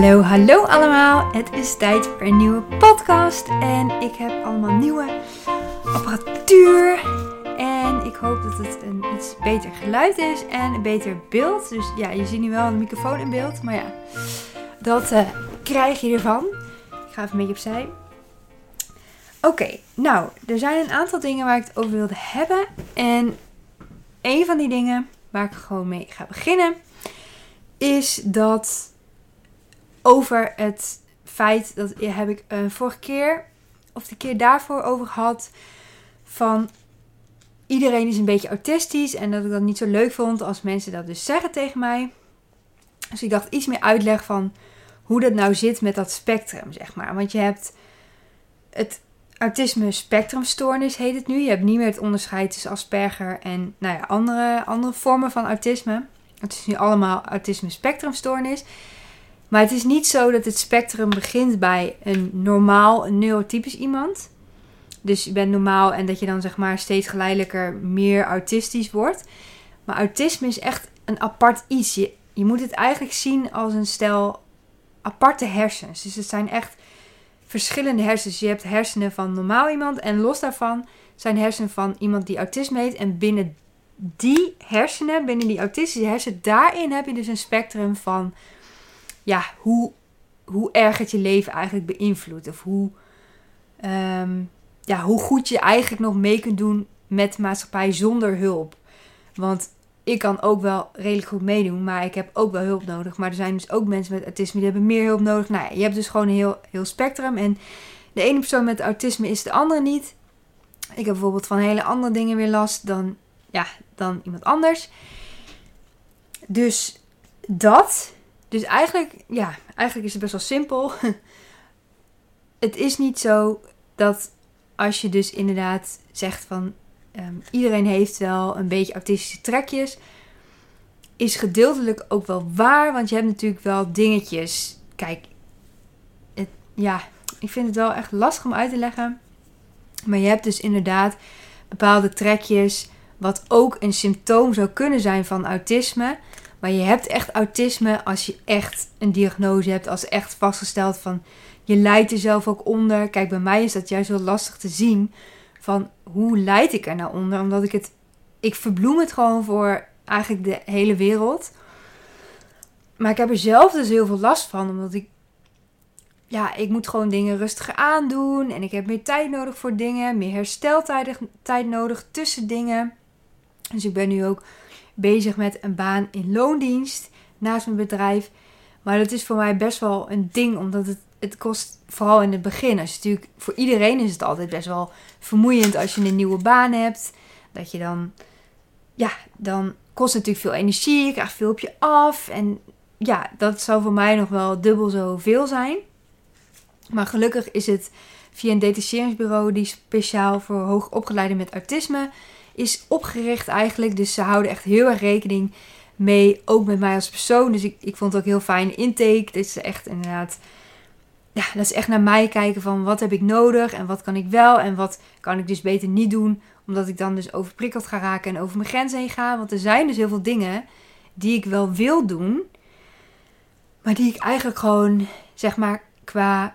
Hallo, hallo allemaal. Het is tijd voor een nieuwe podcast. En ik heb allemaal nieuwe apparatuur. En ik hoop dat het een iets beter geluid is en een beter beeld. Dus ja, je ziet nu wel een microfoon in beeld. Maar ja, dat uh, krijg je ervan. Ik ga even een beetje opzij. Oké, nou, er zijn een aantal dingen waar ik het over wilde hebben. En een van die dingen waar ik gewoon mee ga beginnen is dat over het feit dat heb ik uh, vorige keer of de keer daarvoor over gehad van iedereen is een beetje autistisch en dat ik dat niet zo leuk vond als mensen dat dus zeggen tegen mij. Dus ik dacht iets meer uitleg van hoe dat nou zit met dat spectrum, zeg maar. Want je hebt het autisme spectrumstoornis heet het nu. Je hebt niet meer het onderscheid tussen Asperger en nou ja, andere, andere vormen van autisme. Het is nu allemaal autisme spectrumstoornis. Maar het is niet zo dat het spectrum begint bij een normaal, neurotypisch iemand. Dus je bent normaal en dat je dan zeg maar steeds geleidelijker meer autistisch wordt. Maar autisme is echt een apart iets. Je, je moet het eigenlijk zien als een stel aparte hersens. Dus het zijn echt verschillende hersens. Je hebt hersenen van normaal iemand en los daarvan zijn hersenen van iemand die autisme heeft. En binnen die hersenen, binnen die autistische hersenen, daarin heb je dus een spectrum van ja, hoe, hoe erg het je leven eigenlijk beïnvloedt. Of hoe, ehm, ja, hoe goed je eigenlijk nog mee kunt doen met de maatschappij zonder hulp. Want ik kan ook wel redelijk goed meedoen, maar ik heb ook wel hulp nodig. Maar er zijn dus ook mensen met autisme die hebben meer hulp nodig. Nou je hebt dus gewoon een heel, heel spectrum. En de ene persoon met autisme is de andere niet. Ik heb bijvoorbeeld van hele andere dingen weer last dan, ja, dan iemand anders. Dus dat. Dus eigenlijk, ja, eigenlijk is het best wel simpel. het is niet zo dat als je dus inderdaad zegt van Ehm, iedereen heeft wel een beetje autistische trekjes. Is gedeeltelijk ook wel waar, want je hebt natuurlijk wel dingetjes. Kijk, het, ja, ik vind het wel echt lastig om uit te leggen. Maar je hebt dus inderdaad bepaalde trekjes, wat ook een symptoom zou kunnen zijn van autisme. Maar je hebt echt autisme als je echt een diagnose hebt, als echt vastgesteld van je lijdt er zelf ook onder. Kijk, bij mij is dat juist wel lastig te zien van hoe leid ik er nou onder? Omdat ik het, ik verbloem het gewoon voor eigenlijk de hele wereld. Maar ik heb er zelf dus heel veel last van, omdat ik, ja, ik moet gewoon dingen rustiger aandoen. En ik heb meer tijd nodig voor dingen, meer hersteltijd tijd nodig tussen dingen. Dus ik ben nu ook bezig met een baan in loondienst naast mijn bedrijf. Maar dat is voor mij best wel een ding, omdat het het kost vooral in het begin. Als je natuurlijk, voor iedereen is het altijd best wel vermoeiend als je een nieuwe baan hebt. Dat je dan, ja, dan kost het natuurlijk veel energie. Je krijgt veel op je af. En ja, dat zou voor mij nog wel dubbel zoveel zijn. Maar gelukkig is het via een detacheringsbureau die speciaal voor hoogopgeleiden met autisme is opgericht eigenlijk. Dus ze houden echt heel erg rekening mee, ook met mij als persoon. Dus ik, ik vond het ook heel fijn intake. Dit is echt inderdaad ja, dat is echt naar mij kijken van wat heb ik nodig en wat kan ik wel en wat kan ik dus beter niet doen. Omdat ik dan dus overprikkeld ga raken en over mijn grens heen ga. Want er zijn dus heel veel dingen die ik wel wil doen. Maar die ik eigenlijk gewoon, zeg maar, qua,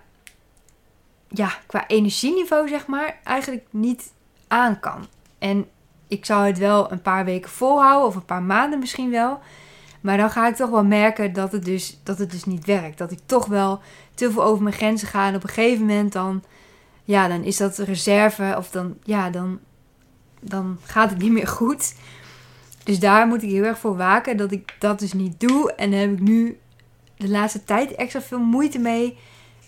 ja, qua energieniveau, zeg maar, eigenlijk niet aan kan. En ik zou het wel een paar weken volhouden of een paar maanden misschien wel. Maar dan ga ik toch wel merken dat het dus, dat het dus niet werkt. Dat ik toch wel te veel over mijn grenzen ga. En op een gegeven moment dan, ja, dan is dat reserve. Of dan, ja, dan, dan gaat het niet meer goed. Dus daar moet ik heel erg voor waken dat ik dat dus niet doe. En daar heb ik nu de laatste tijd extra veel moeite mee.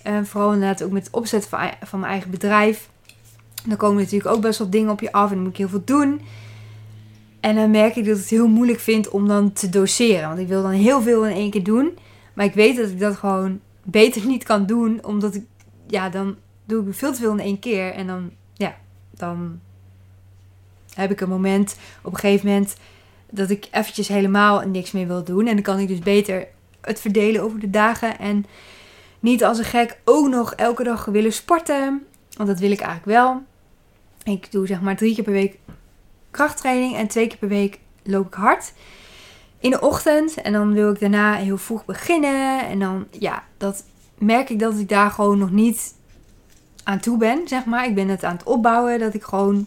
Uh, vooral inderdaad ook met het opzetten van, van mijn eigen bedrijf. Dan komen natuurlijk ook best wel dingen op je af en dan moet ik heel veel doen. En dan merk ik dat ik het heel moeilijk vind om dan te doseren. Want ik wil dan heel veel in één keer doen. Maar ik weet dat ik dat gewoon beter niet kan doen. Omdat ik, ja, dan doe ik veel te veel in één keer. En dan, ja, dan heb ik een moment, op een gegeven moment, dat ik eventjes helemaal niks meer wil doen. En dan kan ik dus beter het verdelen over de dagen. En niet als een gek ook nog elke dag willen sporten. Want dat wil ik eigenlijk wel. Ik doe zeg maar drie keer per week krachttraining en twee keer per week loop ik hard. in de ochtend. En dan wil ik daarna heel vroeg beginnen. En dan, ja, dat merk ik dat ik daar gewoon nog niet aan toe ben, zeg maar. Ik ben het aan het opbouwen, dat ik gewoon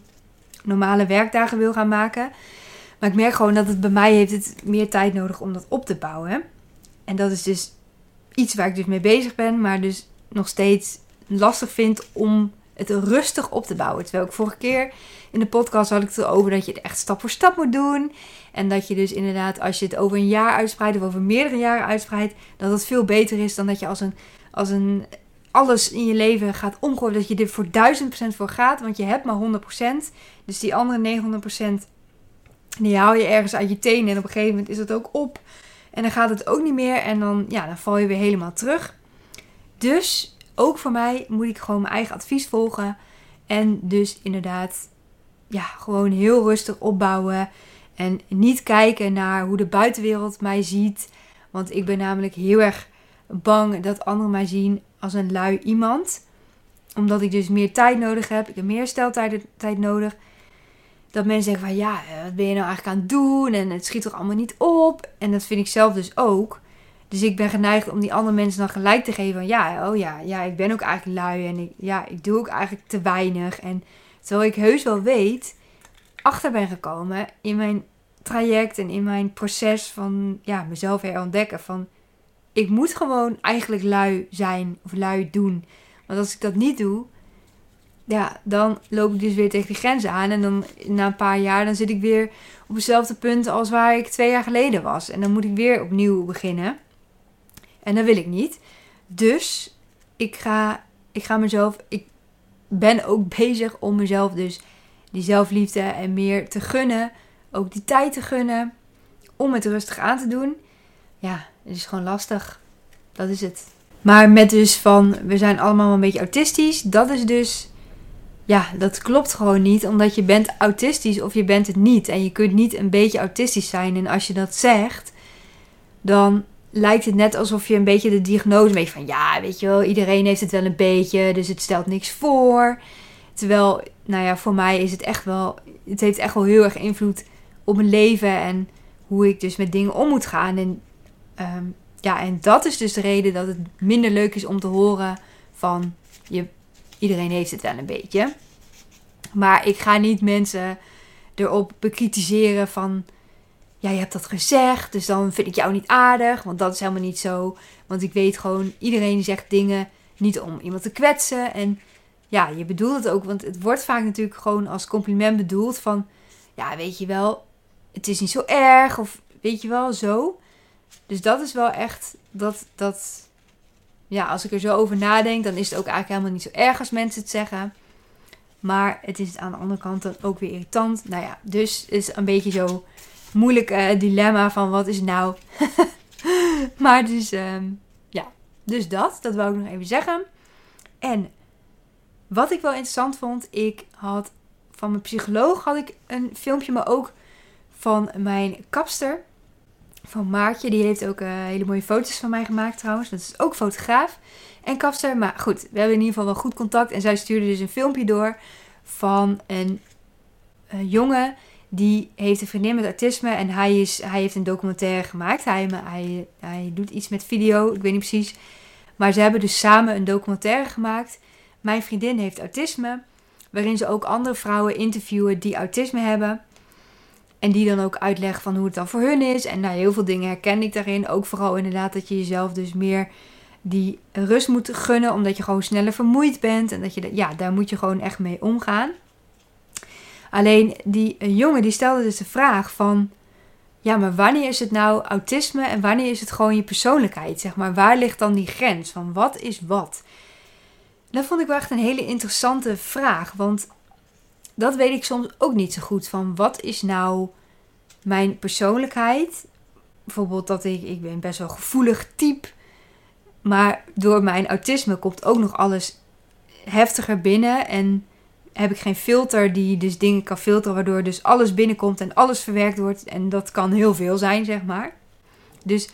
normale werkdagen wil gaan maken. Maar ik merk gewoon dat het bij mij heeft het meer tijd nodig om dat op te bouwen. En dat is dus iets waar ik dus mee bezig ben, maar dus nog steeds lastig vind om het rustig op te bouwen. Terwijl ik vorige keer in de podcast had ik het over dat je het echt stap voor stap moet doen. En dat je dus inderdaad, als je het over een jaar uitspreidt of over meerdere jaren uitspreidt, dat het veel beter is dan dat je als een, als een alles in je leven gaat omgooien. Dat je er voor 1000% voor gaat. Want je hebt maar 100%. Dus die andere 900% die haal je ergens uit je tenen. En op een gegeven moment is het ook op. En dan gaat het ook niet meer. En dan, ja, dan val je weer helemaal terug. Dus ook voor mij moet ik gewoon mijn eigen advies volgen. En dus inderdaad, ja, gewoon heel rustig opbouwen. En niet kijken naar hoe de buitenwereld mij ziet. Want ik ben namelijk heel erg bang dat anderen mij zien als een lui iemand. Omdat ik dus meer tijd nodig heb. Ik heb meer steltijd tijd nodig. Dat mensen zeggen van ja, eh, wat ben je nou eigenlijk aan het doen? En het schiet toch allemaal niet op? En dat vind ik zelf dus ook. Dus ik ben geneigd om die andere mensen dan gelijk te geven van ja, oh ja, ja, ik ben ook eigenlijk lui. En ik, ja, ik doe ook eigenlijk te weinig. En terwijl ik heus wel weet, achter ben gekomen in mijn traject en in mijn proces van ja, mezelf herontdekken. Van ik moet gewoon eigenlijk lui zijn of lui doen. Want als ik dat niet doe, ja, dan loop ik dus weer tegen die grenzen aan. En dan na een paar jaar, dan zit ik weer op hetzelfde punt als waar ik twee jaar geleden was. En dan moet ik weer opnieuw beginnen. En dat wil ik niet. Dus ik ga, ik ga mezelf, ik ben ook bezig om mezelf dus die zelfliefde en meer te gunnen. Ook die tijd te gunnen om het rustig aan te doen. Ja, het is gewoon lastig. Dat is het. Maar met dus van, we zijn allemaal een beetje autistisch. Dat is dus, ja, dat klopt gewoon niet. Omdat je bent autistisch of je bent het niet. En je kunt niet een beetje autistisch zijn. En als je dat zegt, dan lijkt het net alsof je een beetje de diagnose weet van, ja, weet je wel, iedereen heeft het wel een beetje. Dus het stelt niks voor. Terwijl, nou ja, voor mij is het echt wel, het heeft echt wel heel erg invloed op mijn leven. En hoe ik dus met dingen om moet gaan. En Ehm, ja, en dat is dus de reden dat het minder leuk is om te horen van je, iedereen heeft het wel een beetje. Maar ik ga niet mensen erop bekritiseren van ja, je hebt dat gezegd, dus dan vind ik jou niet aardig, want dat is helemaal niet zo. Want ik weet gewoon, iedereen zegt dingen niet om iemand te kwetsen. En ja, je bedoelt het ook, want het wordt vaak natuurlijk gewoon als compliment bedoeld van, ja, weet je wel, het is niet zo erg, of weet je wel, zo. Dus dat is wel echt dat, dat, ja, als ik er zo over nadenk, dan is het ook eigenlijk helemaal niet zo erg als mensen het zeggen. Maar het is aan de andere kant dan ook weer irritant. Nou ja, dus het is een beetje zo moeilijk uh, dilemma van wat is nou. maar dus, um, ja, dus dat, dat wou ik nog even zeggen. En wat ik wel interessant vond, ik had van mijn psycholoog had ik een filmpje, maar ook van mijn kapster van Maartje. Die heeft ook uh, hele mooie foto's van mij gemaakt trouwens. Dat is ook fotograaf en kapster. Maar goed, we hebben in ieder geval wel goed contact. En zij stuurde dus een filmpje door van een, een jongen die heeft een vriendin met autisme. En hij, is, hij heeft een documentaire gemaakt. Hij, hij, hij doet iets met video, ik weet niet precies. Maar ze hebben dus samen een documentaire gemaakt. Mijn vriendin heeft autisme. Waarin ze ook andere vrouwen interviewen die autisme hebben. En die dan ook uitleggen van hoe het dan voor hun is. En nou, heel veel dingen herken ik daarin. Ook vooral inderdaad dat je jezelf dus meer die rust moet gunnen. Omdat je gewoon sneller vermoeid bent. En dat je, ja, daar moet je gewoon echt mee omgaan. Alleen die jongen die stelde dus de vraag van... Ja, maar wanneer is het nou autisme en wanneer is het gewoon je persoonlijkheid? Zeg maar, waar ligt dan die grens van wat is wat? Dat vond ik wel echt een hele interessante vraag. Want dat weet ik soms ook niet zo goed. Van wat is nou mijn persoonlijkheid? Bijvoorbeeld dat ik, ik ben best wel gevoelig type. Maar door mijn autisme komt ook nog alles heftiger binnen. En heb ik geen filter die dus dingen kan filteren. Waardoor dus alles binnenkomt en alles verwerkt wordt. En dat kan heel veel zijn, zeg maar. Dus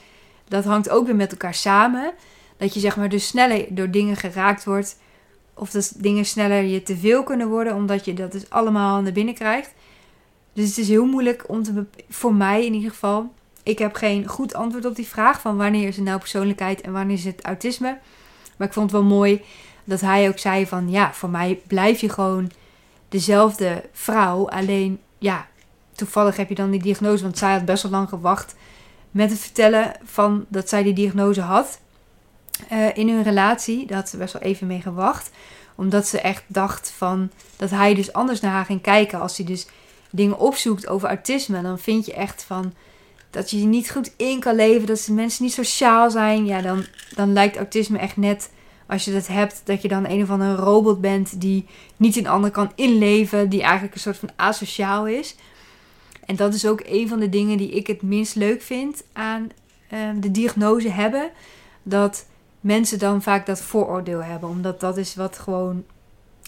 dat hangt ook weer met elkaar samen. Dat je zeg maar dus sneller door dingen geraakt wordt of dat dingen sneller je te veel kunnen worden, omdat je dat dus allemaal naar binnen krijgt. Dus het is heel moeilijk om te, voor mij in ieder geval, Ik heb geen goed antwoord op die vraag van wanneer is het nou persoonlijkheid en wanneer is het autisme. Maar ik vond het wel mooi dat hij ook zei van ja, voor mij blijf je gewoon dezelfde vrouw. Alleen ja, toevallig heb je dan die diagnose, want zij had best wel lang gewacht met het vertellen van dat zij die diagnose had uh, in hun relatie. Daar had ze best wel even mee gewacht. Omdat ze echt dacht van dat hij dus anders naar haar ging kijken. Als hij dus dingen opzoekt over autisme, dan vind je echt van dat je je niet goed in kan leven. Dat ze mensen niet sociaal zijn. Ja, dan, dan lijkt autisme echt net als je dat hebt, dat je dan een of andere robot bent die niet in ander kan inleven, die eigenlijk een soort van asociaal is. En dat is ook een van de dingen die ik het minst leuk vind aan ehm, de diagnose hebben. Dat mensen dan vaak dat vooroordeel hebben, omdat dat is wat gewoon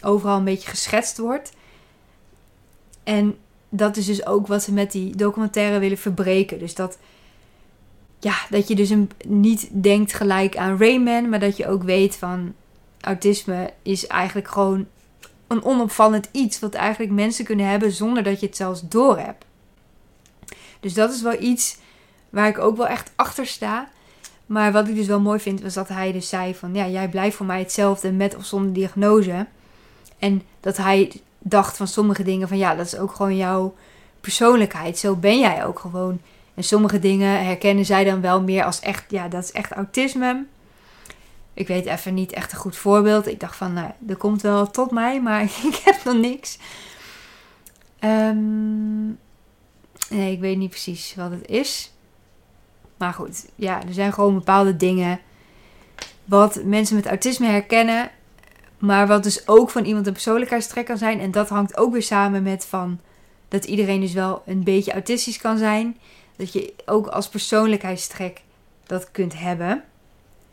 overal een beetje geschetst wordt. En dat is dus ook wat ze met die documentaire willen verbreken. Dus dat ja, dat je dus een, niet denkt gelijk aan Rayman, maar dat je ook weet van autisme is eigenlijk gewoon een onopvallend iets wat eigenlijk mensen kunnen hebben zonder dat je het zelfs doorhebt. Dus dat is wel iets waar ik ook wel echt achter sta. Maar wat ik dus wel mooi vind, was dat hij dus zei van... Ja, jij blijft voor mij hetzelfde met of zonder diagnose. En dat hij dacht van sommige dingen van... Ja, dat is ook gewoon jouw persoonlijkheid. Zo ben jij ook gewoon. En sommige dingen herkennen zij dan wel meer als echt, ja, dat is echt autisme. Ik weet even niet echt een goed voorbeeld. Ik dacht van, nou, dat komt wel tot mij, maar ik heb nog niks. Ehm, nee, ik weet niet precies wat het is. Maar goed, ja, er zijn gewoon bepaalde dingen wat mensen met autisme herkennen. Maar wat dus ook van iemand een persoonlijkheidstrek kan zijn. En dat hangt ook weer samen met van dat iedereen dus wel een beetje autistisch kan zijn dat je ook als persoonlijkheidstrek dat kunt hebben.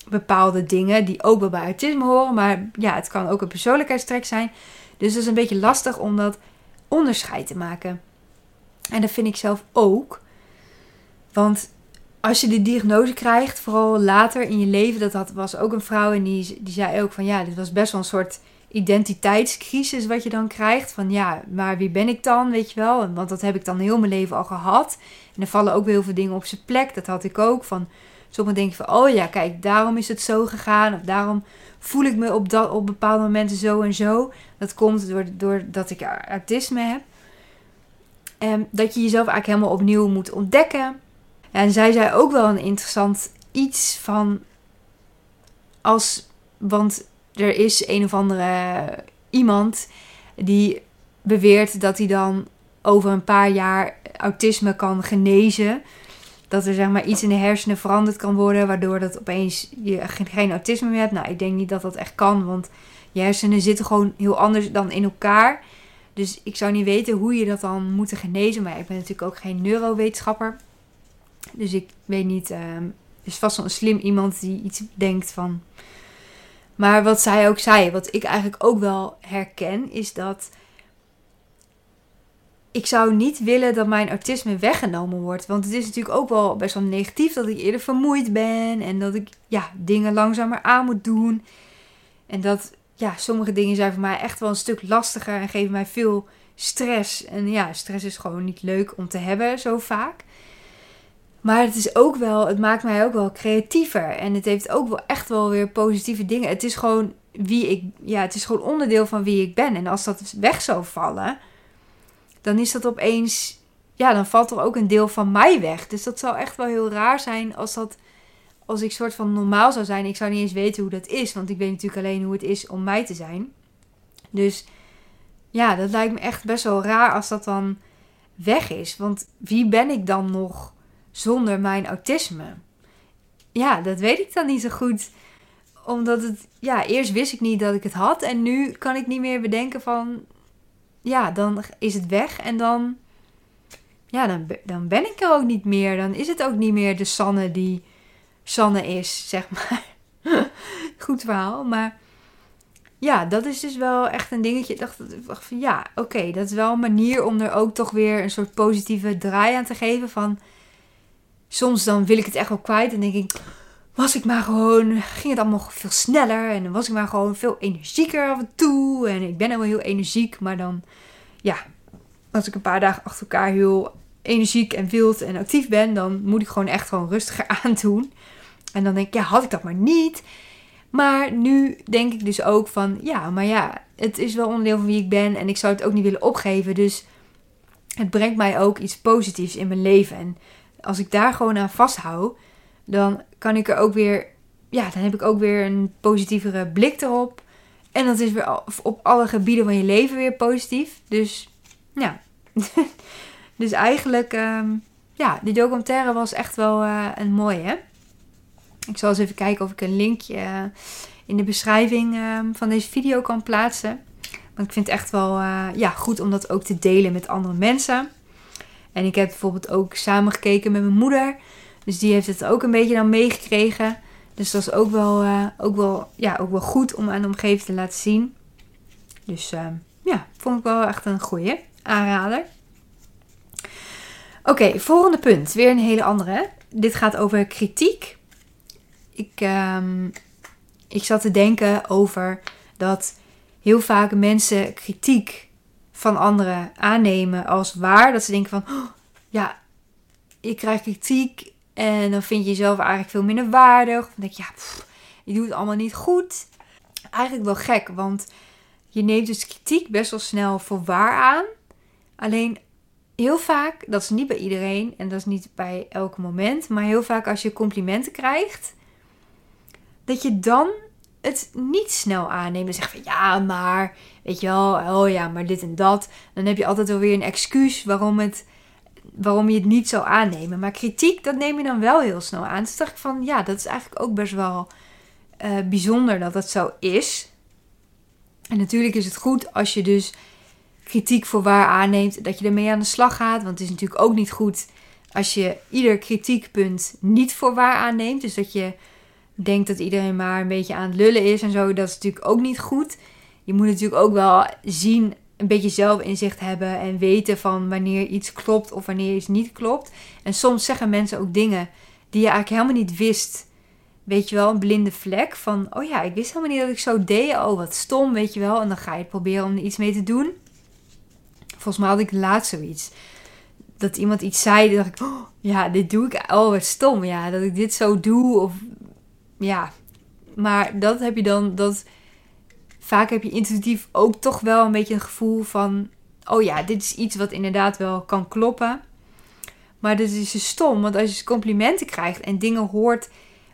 Bepaalde dingen die ook wel bij autisme horen, maar ja, het kan ook een persoonlijkheidstrek zijn. Dus het is een beetje lastig om dat onderscheid te maken. En dat vind ik zelf ook. Want als je de diagnose krijgt, vooral later in je leven, dat was ook een vrouw en die, die zei ook van ja, dit was best wel een soort identiteitscrisis wat je dan krijgt. Van ja, maar wie ben ik dan, weet je wel? Want dat heb ik dan heel mijn leven al gehad. En er vallen ook weer heel veel dingen op zijn plek. Dat had ik ook. Van, sommigen denken van, oh ja, kijk, daarom is het zo gegaan. Of daarom voel ik me op, dat, op bepaalde momenten zo en zo. Dat komt door, doordat ik autisme heb. En dat je jezelf eigenlijk helemaal opnieuw moet ontdekken. En zij zei ook wel een interessant iets van... Als, want er is een of andere iemand die beweert dat hij dan over een paar jaar autisme kan genezen. Dat er zeg maar iets in de hersenen veranderd kan worden, waardoor dat opeens je geen autisme meer hebt. Nou, ik denk niet dat dat echt kan, want je hersenen zitten gewoon heel anders dan in elkaar. Dus ik zou niet weten hoe je dat dan moet genezen. Maar ik ben natuurlijk ook geen neurowetenschapper. Dus ik weet niet. Uh, is vast wel een slim iemand die iets denkt van. Maar wat zij ook zei, wat ik eigenlijk ook wel herken, is dat ik zou niet willen dat mijn autisme weggenomen wordt. Want het is natuurlijk ook wel best wel negatief dat ik eerder vermoeid ben. En dat ik ja, dingen langzamer aan moet doen. En dat ja, sommige dingen zijn voor mij echt wel een stuk lastiger en geven mij veel stress. En ja, stress is gewoon niet leuk om te hebben zo vaak. Maar het is ook wel, het maakt mij ook wel creatiever. En het heeft ook wel echt wel weer positieve dingen. Het is gewoon wie ik, ja, het is gewoon onderdeel van wie ik ben. En als dat weg zou vallen, dan is dat opeens, ja, dan valt er ook een deel van mij weg. Dus dat zou echt wel heel raar zijn als dat, als ik soort van normaal zou zijn. Ik zou niet eens weten hoe dat is, want ik weet natuurlijk alleen hoe het is om mij te zijn. Dus ja, dat lijkt me echt best wel raar als dat dan weg is. Want wie ben ik dan nog zonder mijn autisme? Ja, dat weet ik dan niet zo goed. Omdat het, ja, eerst wist ik niet dat ik het had. En nu kan ik niet meer bedenken van, ja, dan is het weg en dan, ja, dan, dan ben ik er ook niet meer. Dan is het ook niet meer de Sanne die Sanne is, zeg maar. Goed verhaal, maar ja, dat is dus wel echt een dingetje. Ik dacht, van ja, oké, dat is wel een manier om er ook toch weer een soort positieve draai aan te geven. Van soms dan wil ik het echt wel kwijt en denk ik, was ik maar gewoon, ging het allemaal veel sneller. En dan was ik maar gewoon veel energieker af en toe. En ik ben wel heel energiek, maar dan, ja, als ik een paar dagen achter elkaar heel energiek en wild en actief ben, dan moet ik gewoon echt gewoon rustiger aandoen. En dan denk ik, ja, had ik dat maar niet. Maar nu denk ik dus ook van, ja, maar ja, het is wel onderdeel van wie ik ben en ik zou het ook niet willen opgeven. Dus het brengt mij ook iets positiefs in mijn leven. En als ik daar gewoon aan vasthoud, dan kan ik er ook weer, ja, dan heb ik ook weer een positievere blik erop. En dat is weer op alle gebieden van je leven weer positief. Dus ja. dus eigenlijk, ehm, ja, die documentaire was echt wel uh, een mooie. Ik zal eens even kijken of ik een linkje eh, in de beschrijving ehm, van deze video kan plaatsen. Want ik vind het echt wel uh, ja, goed om dat ook te delen met andere mensen. En ik heb bijvoorbeeld ook samen gekeken met mijn moeder. Dus die heeft het ook een beetje dan meegekregen. Dus dat is ook wel, uh, ook wel, ja, ook wel goed om aan de omgeving te laten zien. Dus uh, ja, vond ik wel echt een goeie aanrader. Oké, volgende punt. Weer een hele andere. Dit gaat over kritiek. Ik, um, ik zat te denken over dat heel vaak mensen kritiek van anderen aannemen als waar. Dat ze denken van, oh, ja, je krijgt kritiek en dan vind je jezelf eigenlijk veel minder waardig. Dan denk je, ja, je doet het allemaal niet goed. Eigenlijk wel gek, want je neemt dus kritiek best wel snel voor waar aan. Alleen heel vaak, dat is niet bij iedereen en dat is niet bij elk moment, maar heel vaak als je complimenten krijgt, dat je dan het niet snel aannemen. En zeggen van ja, maar weet je wel, oh ja, maar dit en dat. Dan heb je altijd wel weer een excuus waarom, het, waarom je het niet zou aannemen. Maar kritiek, dat neem je dan wel heel snel aan. Dus dacht ik van ja, dat is eigenlijk ook best wel uh, bijzonder dat dat zo is. En natuurlijk is het goed als je dus kritiek voor waar aanneemt, dat je ermee aan de slag gaat. Want het is natuurlijk ook niet goed als je ieder kritiekpunt niet voor waar aanneemt. Dus dat je denkt dat iedereen maar een beetje aan het lullen is en zo. Dat is natuurlijk ook niet goed. Je moet natuurlijk ook wel zien, een beetje zelfinzicht hebben en weten van wanneer iets klopt of wanneer iets niet klopt. En soms zeggen mensen ook dingen die je eigenlijk helemaal niet wist. Weet je wel, een blinde vlek van, oh ja, ik wist helemaal niet dat ik zo deed. Oh, wat stom, weet je wel. En dan ga je proberen om er iets mee te doen. Volgens mij had ik laatst zoiets. Dat iemand iets zei, dacht ik, oh, ja, dit doe ik. Oh, wat stom, ja, dat ik dit zo doe. Of ja, maar dat heb je dan, dat vaak heb je intuïtief ook toch wel een beetje een gevoel van, oh ja, dit is iets wat inderdaad wel kan kloppen. Maar dat is dus stom, want als je complimenten krijgt en dingen hoort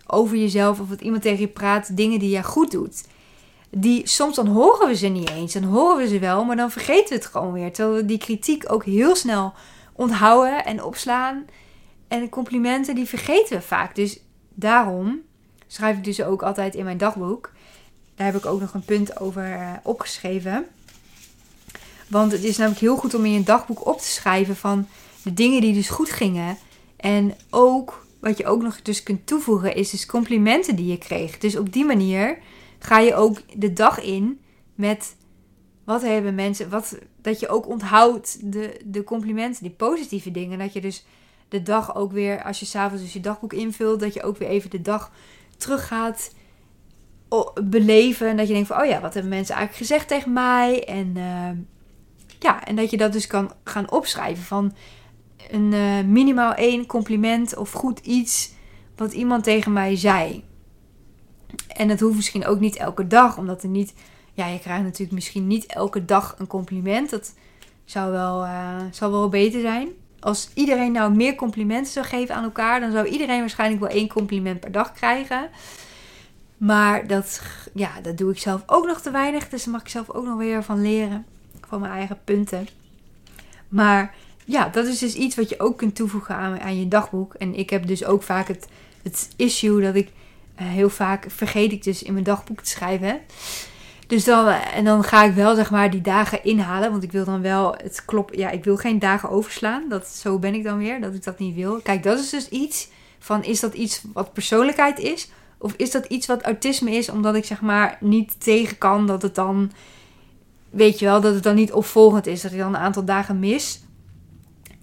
over jezelf of wat iemand tegen je praat, dingen die je goed doet. Die soms dan horen we ze niet eens, dan horen we ze wel, maar dan vergeten we het gewoon weer. Terwijl we die kritiek ook heel snel onthouden en opslaan. En complimenten die vergeten we vaak. Dus daarom schrijf ik dus ook altijd in mijn dagboek. Daar heb ik ook nog een punt over uh, opgeschreven. Want het is namelijk heel goed om in je dagboek op te schrijven van de dingen die dus goed gingen. En ook, wat je ook nog dus kunt toevoegen, is dus complimenten die je kreeg. Dus op die manier ga je ook de dag in met wat hebben mensen, wat, dat je ook onthoudt de, de complimenten, die positieve dingen. Dat je dus de dag ook weer, als je s'avonds dus je dagboek invult, dat je ook weer even de dag terug gaat beleven. En dat je denkt van, oh ja, wat hebben mensen eigenlijk gezegd tegen mij? En uh, ja, en dat je dat dus kan gaan opschrijven van een uh, minimaal één compliment of goed iets wat iemand tegen mij zei. En dat hoeft misschien ook niet elke dag, omdat er niet, ja, je krijgt natuurlijk misschien niet elke dag een compliment. Dat zou wel, uh, zou wel beter zijn. Als iedereen nou meer complimenten zou geven aan elkaar, dan zou iedereen waarschijnlijk wel één compliment per dag krijgen. Maar dat, ja, dat doe ik zelf ook nog te weinig. Dus daar mag ik zelf ook nog weer van leren. Van mijn eigen punten. Maar ja, dat is dus iets wat je ook kunt toevoegen aan, je dagboek. En ik heb dus ook vaak het, het issue dat ik uh, heel vaak vergeet ik dus in mijn dagboek te schrijven. Dus dan, en dan ga ik wel zeg maar die dagen inhalen. Want ik wil dan wel het klopt. Ja, ik wil geen dagen overslaan. Dat, zo ben ik dan weer. Dat ik dat niet wil. Kijk, dat is dus iets van is dat iets wat persoonlijkheid is? Of is dat iets wat autisme is, omdat ik zeg maar niet tegen kan dat het dan, weet je wel, dat het dan niet opvolgend is, dat ik dan een aantal dagen mis.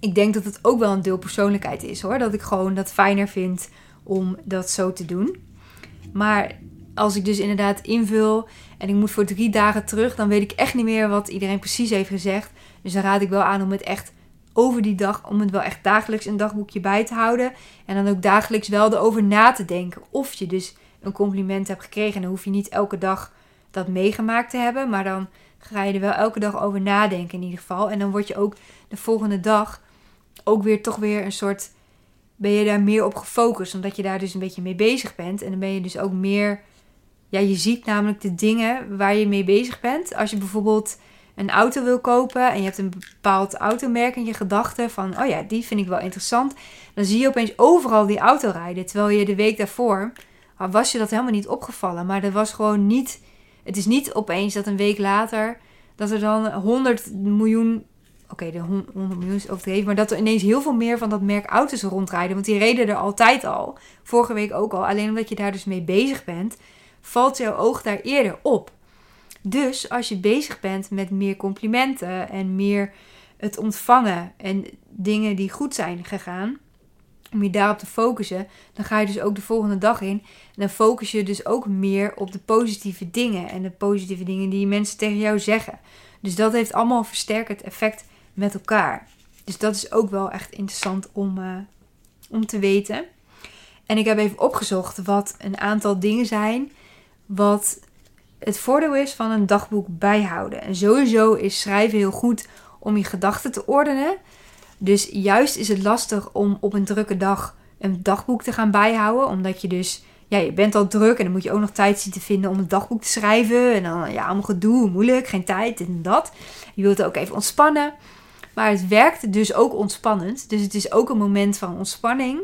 Ik denk dat het ook wel een deel persoonlijkheid is hoor, dat ik gewoon dat fijner vind om dat zo te doen. Maar als ik dus inderdaad invul en ik moet voor drie dagen terug, dan weet ik echt niet meer wat iedereen precies heeft gezegd. Dus dan raad ik wel aan om het echt over die dag om het wel echt dagelijks een dagboekje bij te houden. En dan ook dagelijks wel erover na te denken. Of je dus een compliment hebt gekregen. En dan hoef je niet elke dag dat meegemaakt te hebben. Maar dan ga je er wel elke dag over nadenken in ieder geval. En dan word je ook de volgende dag ook weer toch weer een soort. Ben je daar meer op gefocust, omdat je daar dus een beetje mee bezig bent. En dan ben je dus ook meer. Ja, je ziet namelijk de dingen waar je mee bezig bent. Als je bijvoorbeeld een auto wil kopen en je hebt een bepaald automerk in je gedachten van, oh ja, die vind ik wel interessant. Dan zie je opeens overal die auto rijden. Terwijl je de week daarvoor was je dat helemaal niet opgevallen. Maar dat was gewoon niet het is niet opeens dat een week later dat er dan 100 miljoen. Oké, de 100 miljoen is overdreven. Maar dat er ineens heel veel meer van dat merk auto's rondrijden. Want die reden er altijd al. Vorige week ook al. Alleen omdat je daar dus mee bezig bent, valt jouw oog daar eerder op. Dus als je bezig bent met meer complimenten en meer het ontvangen en dingen die goed zijn gegaan, om je daarop te focussen, dan ga je dus ook de volgende dag in. En dan focus je dus ook meer op de positieve dingen en de positieve dingen die mensen tegen jou zeggen. Dus dat heeft allemaal een versterkend effect met elkaar. Dus dat is ook wel echt interessant om, uh, om te weten. En ik heb even opgezocht wat een aantal dingen zijn wat het voordeel is van een dagboek bijhouden. En sowieso is schrijven heel goed om je gedachten te ordenen. Dus juist is het lastig om op een drukke dag een dagboek te gaan bijhouden. Omdat je dus, ja, je bent al druk en dan moet je ook nog tijd zien te vinden om een dagboek te schrijven. En dan, ja, allemaal gedoe, moeilijk, geen tijd, en dat. Je wilt ook even ontspannen. Maar het werkt dus ook ontspannend. Dus het is ook een moment van ontspanning.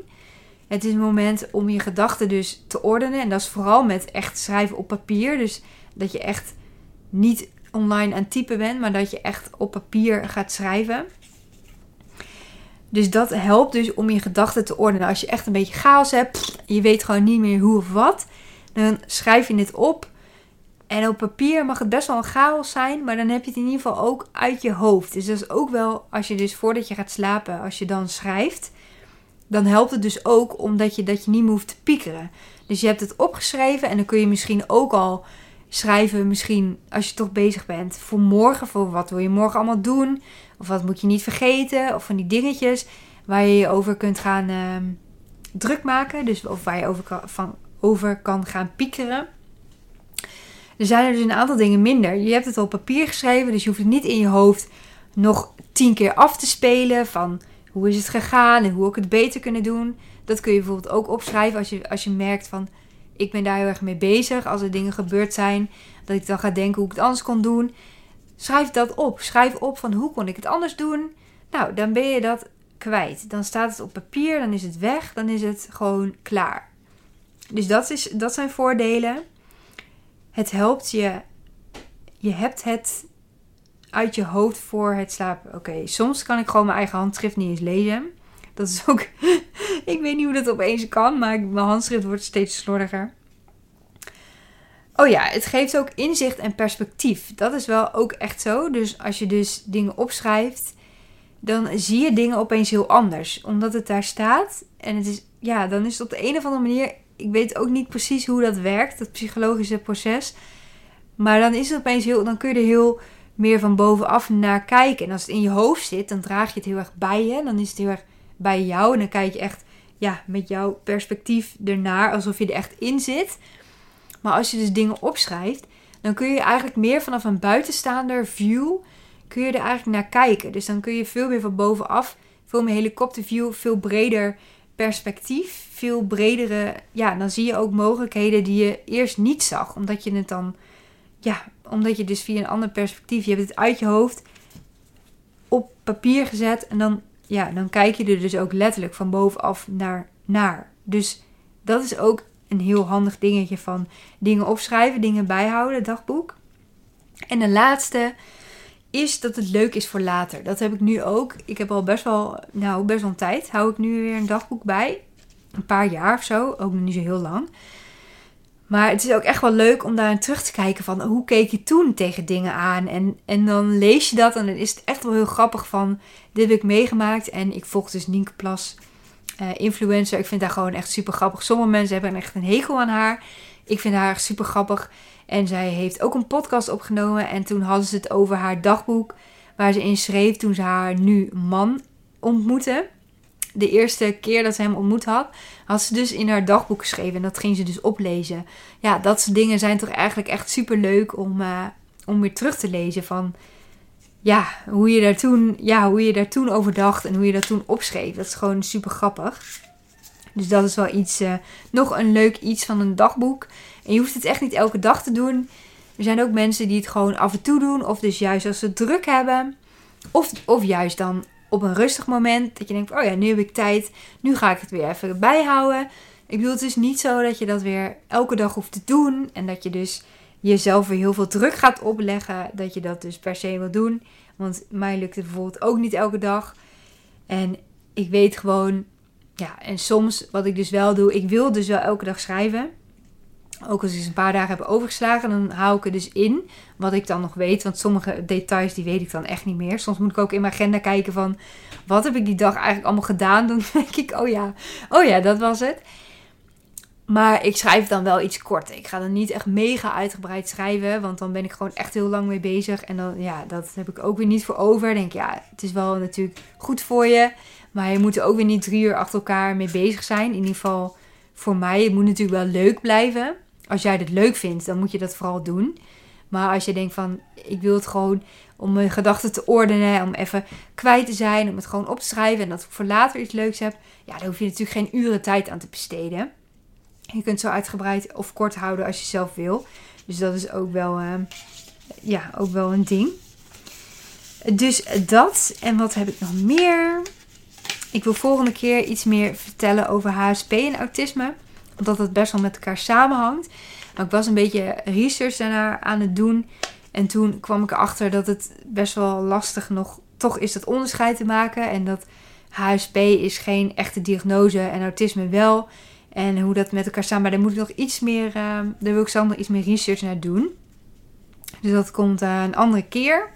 Het is een moment om je gedachten dus te ordenen. En dat is vooral met echt schrijven op papier. Dus dat je echt niet online aan typen bent, maar dat je echt op papier gaat schrijven. Dus dat helpt dus om je gedachten te ordenen. Als je echt een beetje chaos hebt, je weet gewoon niet meer hoe of wat, dan schrijf je dit op. En op papier mag het best wel een chaos zijn, maar dan heb je het in ieder geval ook uit je hoofd. Dus dat is ook wel, als je dus voordat je gaat slapen, als je dan schrijft, dan helpt het dus ook omdat je dat je niet meer hoeft te piekeren. Dus je hebt het opgeschreven en dan kun je misschien ook al schrijven, misschien als je toch bezig bent voor morgen, voor wat wil je morgen allemaal doen, of wat moet je niet vergeten, of van die dingetjes waar je je over kunt gaan uh, druk maken, dus of waar je over kan, van, over kan gaan piekeren. Er zijn er dus een aantal dingen minder. Je hebt het op papier geschreven, dus je hoeft het niet in je hoofd nog tien keer af te spelen van hoe is het gegaan en hoe ik het beter kunnen doen. Dat kun je bijvoorbeeld ook opschrijven als je, als je merkt van ik ben daar heel erg mee bezig. Als er dingen gebeurd zijn, dat ik dan ga denken hoe ik het anders kon doen. Schrijf dat op. Schrijf op van hoe kon ik het anders doen. Nou, dan ben je dat kwijt. Dan staat het op papier, dan is het weg, dan is het gewoon klaar. Dus dat, is, dat zijn voordelen. Het helpt je. Je hebt het uit je hoofd voor het slapen. Oké, soms kan ik gewoon mijn eigen handschrift niet eens lezen. Dat is ook. ik weet niet hoe dat opeens kan, maar mijn handschrift wordt steeds slordiger. Oh ja, het geeft ook inzicht en perspectief. Dat is wel ook echt zo. Dus als je dus dingen opschrijft, dan zie je dingen opeens heel anders. Omdat het daar staat. En het is, ja, dan is het op de een of andere manier. Ik weet ook niet precies hoe dat werkt, dat psychologische proces. Maar dan is het opeens heel. Dan kun je er heel meer van bovenaf naar kijken. En als het in je hoofd zit, dan draag je het heel erg bij je. Dan is het heel erg bij jou. En dan kijk je echt ja, met jouw perspectief ernaar, alsof je er echt in zit. Maar als je dus dingen opschrijft, dan kun je eigenlijk meer vanaf een buitenstaander view, kun je er eigenlijk naar kijken. Dus dan kun je veel meer van bovenaf, veel meer helikopterview, veel breder perspectief, veel bredere, ja, dan zie je ook mogelijkheden die je eerst niet zag, omdat je het dan, ja, omdat je dus via een ander perspectief, je hebt het uit je hoofd op papier gezet en dan ja, dan kijk je er dus ook letterlijk van bovenaf naar naar. Dus dat is ook een heel handig dingetje van dingen opschrijven, dingen bijhouden, dagboek. En de laatste is dat het leuk is voor later. Dat heb ik nu ook. Ik heb al best wel, nou best wel een tijd, hou ik nu weer een dagboek bij. Een paar jaar of zo, ook niet zo heel lang. Maar het is ook echt wel leuk om daarin terug te kijken van hoe keek je toen tegen dingen aan. En, en dan lees je dat en dan is het echt wel heel grappig van dit heb ik meegemaakt. En ik volg dus Nienke Plas, uh, influencer. Ik vind haar gewoon echt super grappig. Sommige mensen hebben echt een hekel aan haar. Ik vind haar super grappig. En zij heeft ook een podcast opgenomen. En toen hadden ze het over haar dagboek. Waar ze in schreef toen ze haar nu man ontmoette, de eerste keer dat ze hem ontmoet had, had ze dus in haar dagboek geschreven. En dat ging ze dus oplezen. Ja, dat soort dingen zijn toch eigenlijk echt super leuk om, uh, om weer terug te lezen. Van ja, hoe je, daar toen, ja, hoe je daar toen over dacht en hoe je dat toen opschreef. Dat is gewoon super grappig. Dus dat is wel iets, uh, nog een leuk iets van een dagboek. En je hoeft het echt niet elke dag te doen. Er zijn ook mensen die het gewoon af en toe doen. Of dus juist als ze druk hebben. Of, of juist dan op een rustig moment. Dat je denkt, oh ja, nu heb ik tijd. Nu ga ik het weer even bijhouden. Ik bedoel, het is niet zo dat je dat weer elke dag hoeft te doen. En dat je dus jezelf weer heel veel druk gaat opleggen. Dat je dat dus per se wil doen. Want mij lukt het bijvoorbeeld ook niet elke dag. En ik weet gewoon, ja, en soms wat ik dus wel doe, ik wil dus wel elke dag schrijven. Ook als ik eens een paar dagen heb overgeslagen, dan hou ik er dus in wat ik dan nog weet. Want sommige details die weet ik dan echt niet meer. Soms moet ik ook in mijn agenda kijken van wat heb ik die dag eigenlijk allemaal gedaan. Dan denk ik, oh ja, oh ja, dat was het. Maar ik schrijf dan wel iets kort. Ik ga dan niet echt mega uitgebreid schrijven. Want dan ben ik gewoon echt heel lang mee bezig. En dan, ja, dat heb ik ook weer niet voor over. denk, ja, het is wel natuurlijk goed voor je. Maar je moet er ook weer niet drie uur achter elkaar mee bezig zijn. In ieder geval voor mij. Het moet natuurlijk wel leuk blijven. Als jij het leuk vindt, dan moet je dat vooral doen. Maar als je denkt van, ik wil het gewoon om mijn gedachten te ordenen, om even kwijt te zijn, om het gewoon op te schrijven en dat ik voor later iets leuks heb, ja, daar hoef je natuurlijk geen uren tijd aan te besteden. Je kunt zo uitgebreid of kort houden als je zelf wil. Dus dat is ook wel, uh, ja, ook wel een ding. Dus dat. En wat heb ik nog meer? Ik wil volgende keer iets meer vertellen over HSP en autisme. Omdat het best wel met elkaar samenhangt. Ik was een beetje research daarna aan het doen. En toen kwam ik erachter dat het best wel lastig nog toch is dat onderscheid te maken. En dat HSP is geen echte diagnose en autisme wel. En hoe dat met elkaar samen. Maar daar moet ik nog iets meer. Uh, daar wil ik zo iets meer research naar doen. Dus dat komt uh, een andere keer.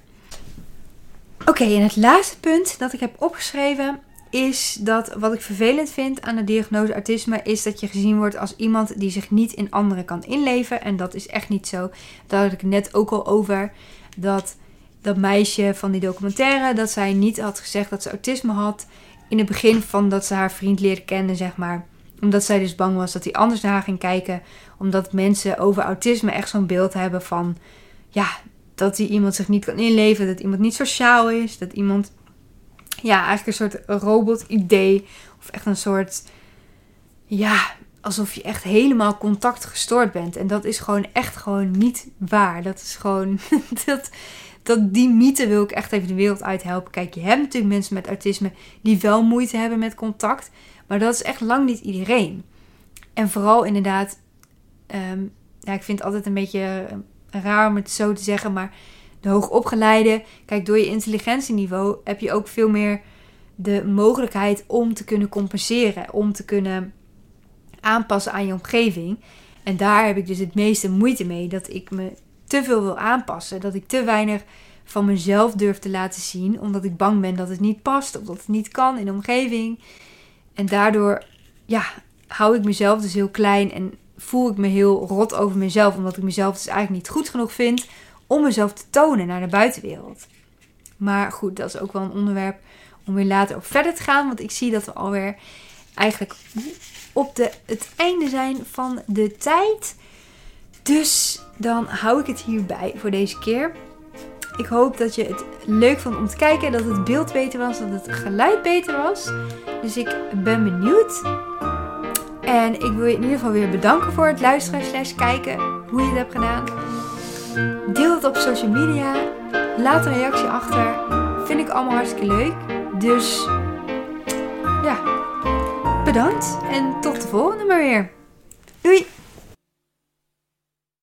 Oké, en het laatste punt dat ik heb opgeschreven is dat wat ik vervelend vind aan de diagnose autisme is dat je gezien wordt als iemand die zich niet in anderen kan inleven. En dat is echt niet zo. Daar had ik net ook al over. Dat dat meisje van die documentaire, dat zij niet had gezegd dat ze autisme had. In het begin van dat ze haar vriend leerde kennen, zeg maar. Omdat zij dus bang was dat hij anders naar haar ging kijken. Omdat mensen over autisme echt zo'n beeld hebben van... Ja, dat die iemand zich niet kan inleven. Dat iemand niet sociaal is. Dat iemand ja, eigenlijk een soort robot-idee. Of echt een soort, ja, alsof je echt helemaal contact gestoord bent. En dat is gewoon echt gewoon niet waar. Dat is gewoon, dat, dat, die mythe wil ik echt even de wereld uit helpen. Kijk, je hebt natuurlijk mensen met autisme die wel moeite hebben met contact. Maar dat is echt lang niet iedereen. En vooral inderdaad, ehm, ja, ik vind het altijd een beetje raar om het zo te zeggen, maar de hoogopgeleide. Kijk, door je intelligentieniveau heb je ook veel meer de mogelijkheid om te kunnen compenseren, om te kunnen aanpassen aan je omgeving. En daar heb ik dus het meeste moeite mee. Dat ik me te veel wil aanpassen. Dat ik te weinig van mezelf durf te laten zien. Omdat ik bang ben dat het niet past. Of dat het niet kan in de omgeving. En daardoor ja, hou ik mezelf dus heel klein. En voel ik me heel rot over mezelf. Omdat ik mezelf dus eigenlijk niet goed genoeg vind om mezelf te tonen naar de buitenwereld. Maar goed, dat is ook wel een onderwerp om weer later op verder te gaan. Want ik zie dat we alweer eigenlijk op de, het einde zijn van de tijd. Dus dan hou ik het hierbij voor deze keer. Ik hoop dat je het leuk vond om te kijken. Dat het beeld beter was. Dat het geluid beter was. Dus ik ben benieuwd. En ik wil je in ieder geval weer bedanken voor het luisteren slash kijken. Hoe je het hebt gedaan. Deel het op social media. Laat een reactie achter. Vind ik allemaal hartstikke leuk. Dus ja, bedankt en tot de volgende maar weer. Doei!